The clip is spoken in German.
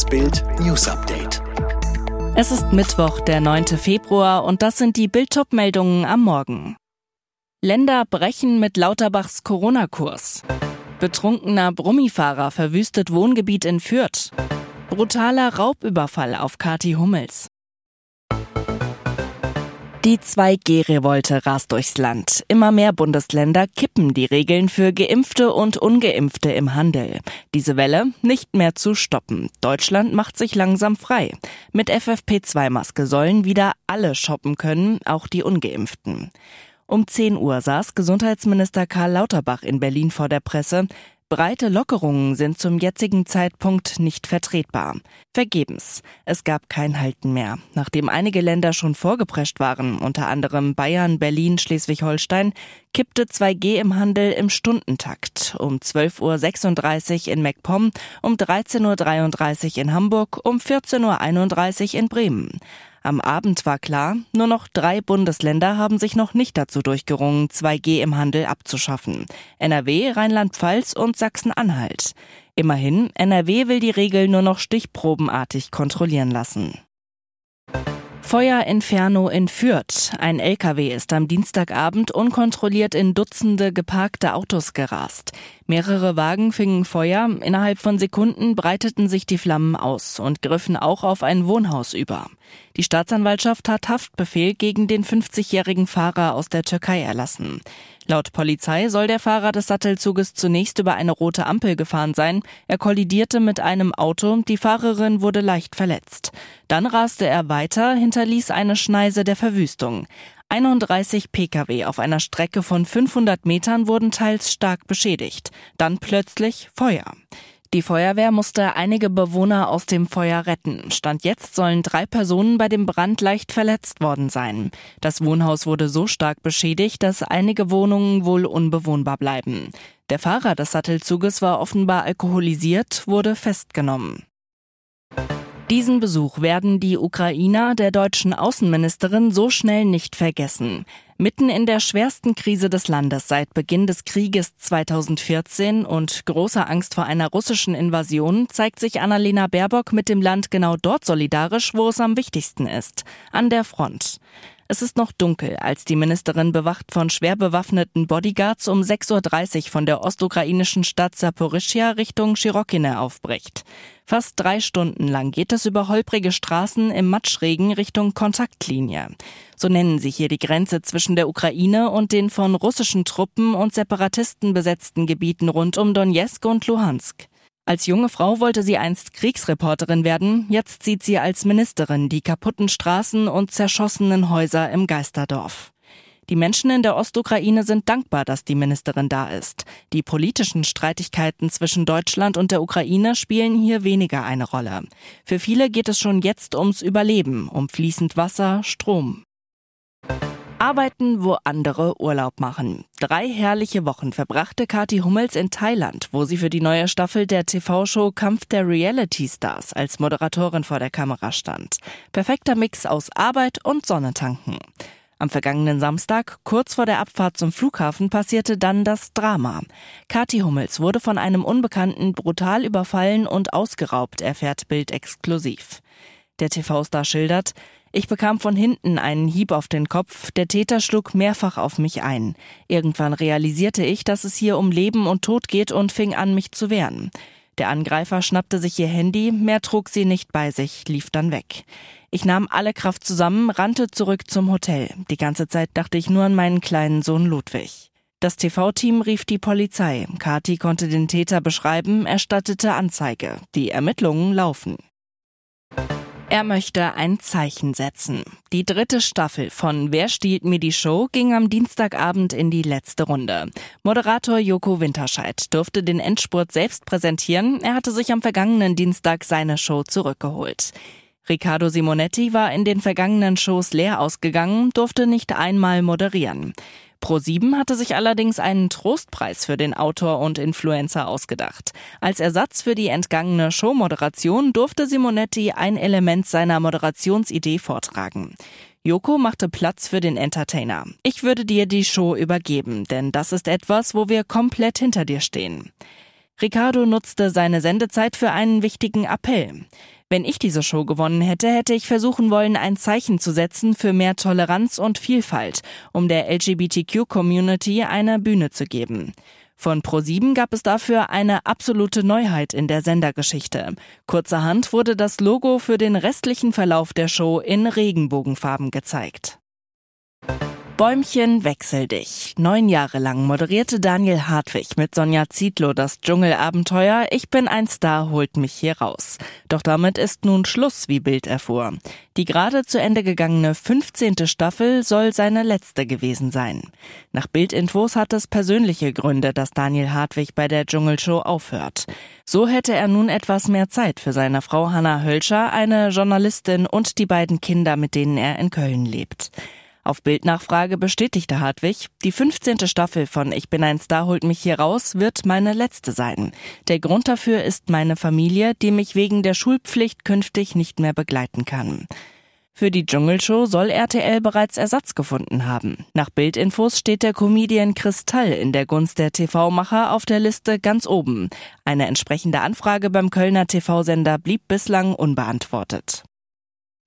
Das Bild News Update. Es ist Mittwoch, der 9. Februar und das sind die Bild-Top-Meldungen am Morgen. Länder brechen mit Lauterbachs Corona-Kurs. Betrunkener Brummifahrer verwüstet Wohngebiet in Fürth. Brutaler Raubüberfall auf Kati Hummels. Die 2G-Revolte rast durchs Land. Immer mehr Bundesländer kippen die Regeln für Geimpfte und Ungeimpfte im Handel. Diese Welle nicht mehr zu stoppen. Deutschland macht sich langsam frei. Mit FFP2-Maske sollen wieder alle shoppen können, auch die Ungeimpften. Um 10 Uhr saß Gesundheitsminister Karl Lauterbach in Berlin vor der Presse. Breite Lockerungen sind zum jetzigen Zeitpunkt nicht vertretbar. Vergebens. Es gab kein Halten mehr. Nachdem einige Länder schon vorgeprescht waren, unter anderem Bayern, Berlin, Schleswig-Holstein, kippte 2G im Handel im Stundentakt. Um 12.36 Uhr in MacPom, um 13.33 Uhr in Hamburg, um 14.31 Uhr in Bremen. Am Abend war klar, nur noch drei Bundesländer haben sich noch nicht dazu durchgerungen, 2G im Handel abzuschaffen. NRW, Rheinland-Pfalz und Sachsen-Anhalt. Immerhin, NRW will die Regel nur noch stichprobenartig kontrollieren lassen. Feuer Inferno in Fürth. Ein LKW ist am Dienstagabend unkontrolliert in Dutzende geparkte Autos gerast. Mehrere Wagen fingen Feuer, innerhalb von Sekunden breiteten sich die Flammen aus und griffen auch auf ein Wohnhaus über. Die Staatsanwaltschaft hat Haftbefehl gegen den 50-jährigen Fahrer aus der Türkei erlassen. Laut Polizei soll der Fahrer des Sattelzuges zunächst über eine rote Ampel gefahren sein. Er kollidierte mit einem Auto, die Fahrerin wurde leicht verletzt. Dann raste er weiter, hinterließ eine Schneise der Verwüstung. 31 Pkw auf einer Strecke von 500 Metern wurden teils stark beschädigt. Dann plötzlich Feuer. Die Feuerwehr musste einige Bewohner aus dem Feuer retten. Stand jetzt sollen drei Personen bei dem Brand leicht verletzt worden sein. Das Wohnhaus wurde so stark beschädigt, dass einige Wohnungen wohl unbewohnbar bleiben. Der Fahrer des Sattelzuges war offenbar alkoholisiert, wurde festgenommen. Diesen Besuch werden die Ukrainer der deutschen Außenministerin so schnell nicht vergessen. Mitten in der schwersten Krise des Landes seit Beginn des Krieges 2014 und großer Angst vor einer russischen Invasion zeigt sich Annalena Baerbock mit dem Land genau dort solidarisch, wo es am wichtigsten ist, an der Front. Es ist noch dunkel, als die Ministerin bewacht von schwer bewaffneten Bodyguards um 6.30 Uhr von der ostukrainischen Stadt Saporischia Richtung Schirokine aufbricht. Fast drei Stunden lang geht es über holprige Straßen im Matschregen Richtung Kontaktlinie. So nennen sie hier die Grenze zwischen der Ukraine und den von russischen Truppen und Separatisten besetzten Gebieten rund um Donetsk und Luhansk. Als junge Frau wollte sie einst Kriegsreporterin werden, jetzt sieht sie als Ministerin die kaputten Straßen und zerschossenen Häuser im Geisterdorf. Die Menschen in der Ostukraine sind dankbar, dass die Ministerin da ist. Die politischen Streitigkeiten zwischen Deutschland und der Ukraine spielen hier weniger eine Rolle. Für viele geht es schon jetzt ums Überleben, um fließend Wasser, Strom. Arbeiten, wo andere Urlaub machen. Drei herrliche Wochen verbrachte Kati Hummels in Thailand, wo sie für die neue Staffel der TV-Show Kampf der Reality Stars als Moderatorin vor der Kamera stand. Perfekter Mix aus Arbeit und Sonnetanken. Am vergangenen Samstag, kurz vor der Abfahrt zum Flughafen, passierte dann das Drama. Kati Hummels wurde von einem Unbekannten brutal überfallen und ausgeraubt, erfährt Bild exklusiv. Der TV-Star schildert, ich bekam von hinten einen Hieb auf den Kopf, der Täter schlug mehrfach auf mich ein. Irgendwann realisierte ich, dass es hier um Leben und Tod geht und fing an, mich zu wehren. Der Angreifer schnappte sich ihr Handy, mehr trug sie nicht bei sich, lief dann weg. Ich nahm alle Kraft zusammen, rannte zurück zum Hotel. Die ganze Zeit dachte ich nur an meinen kleinen Sohn Ludwig. Das TV-Team rief die Polizei. Kati konnte den Täter beschreiben, erstattete Anzeige. Die Ermittlungen laufen. Er möchte ein Zeichen setzen. Die dritte Staffel von Wer stiehlt mir die Show ging am Dienstagabend in die letzte Runde. Moderator Joko Winterscheid durfte den Endspurt selbst präsentieren. Er hatte sich am vergangenen Dienstag seine Show zurückgeholt. Riccardo Simonetti war in den vergangenen Shows leer ausgegangen, durfte nicht einmal moderieren. Pro7 hatte sich allerdings einen Trostpreis für den Autor und Influencer ausgedacht. Als Ersatz für die entgangene Showmoderation durfte Simonetti ein Element seiner Moderationsidee vortragen. Joko machte Platz für den Entertainer. Ich würde dir die Show übergeben, denn das ist etwas, wo wir komplett hinter dir stehen. Ricardo nutzte seine Sendezeit für einen wichtigen Appell. Wenn ich diese Show gewonnen hätte, hätte ich versuchen wollen, ein Zeichen zu setzen für mehr Toleranz und Vielfalt, um der LGBTQ-Community eine Bühne zu geben. Von Pro7 gab es dafür eine absolute Neuheit in der Sendergeschichte. Kurzerhand wurde das Logo für den restlichen Verlauf der Show in Regenbogenfarben gezeigt. Bäumchen wechsel dich. Neun Jahre lang moderierte Daniel Hartwig mit Sonja Zietlow das Dschungelabenteuer Ich bin ein Star holt mich hier raus. Doch damit ist nun Schluss, wie Bild erfuhr. Die gerade zu Ende gegangene 15. Staffel soll seine letzte gewesen sein. Nach Bildinfos hat es persönliche Gründe, dass Daniel Hartwig bei der Dschungelshow aufhört. So hätte er nun etwas mehr Zeit für seine Frau Hanna Hölscher, eine Journalistin und die beiden Kinder, mit denen er in Köln lebt. Auf Bildnachfrage bestätigte Hartwig, die 15. Staffel von Ich bin ein Star holt mich hier raus wird meine letzte sein. Der Grund dafür ist meine Familie, die mich wegen der Schulpflicht künftig nicht mehr begleiten kann. Für die Dschungelshow soll RTL bereits Ersatz gefunden haben. Nach Bildinfos steht der Comedian Kristall in der Gunst der TV-Macher auf der Liste ganz oben. Eine entsprechende Anfrage beim Kölner TV-Sender blieb bislang unbeantwortet.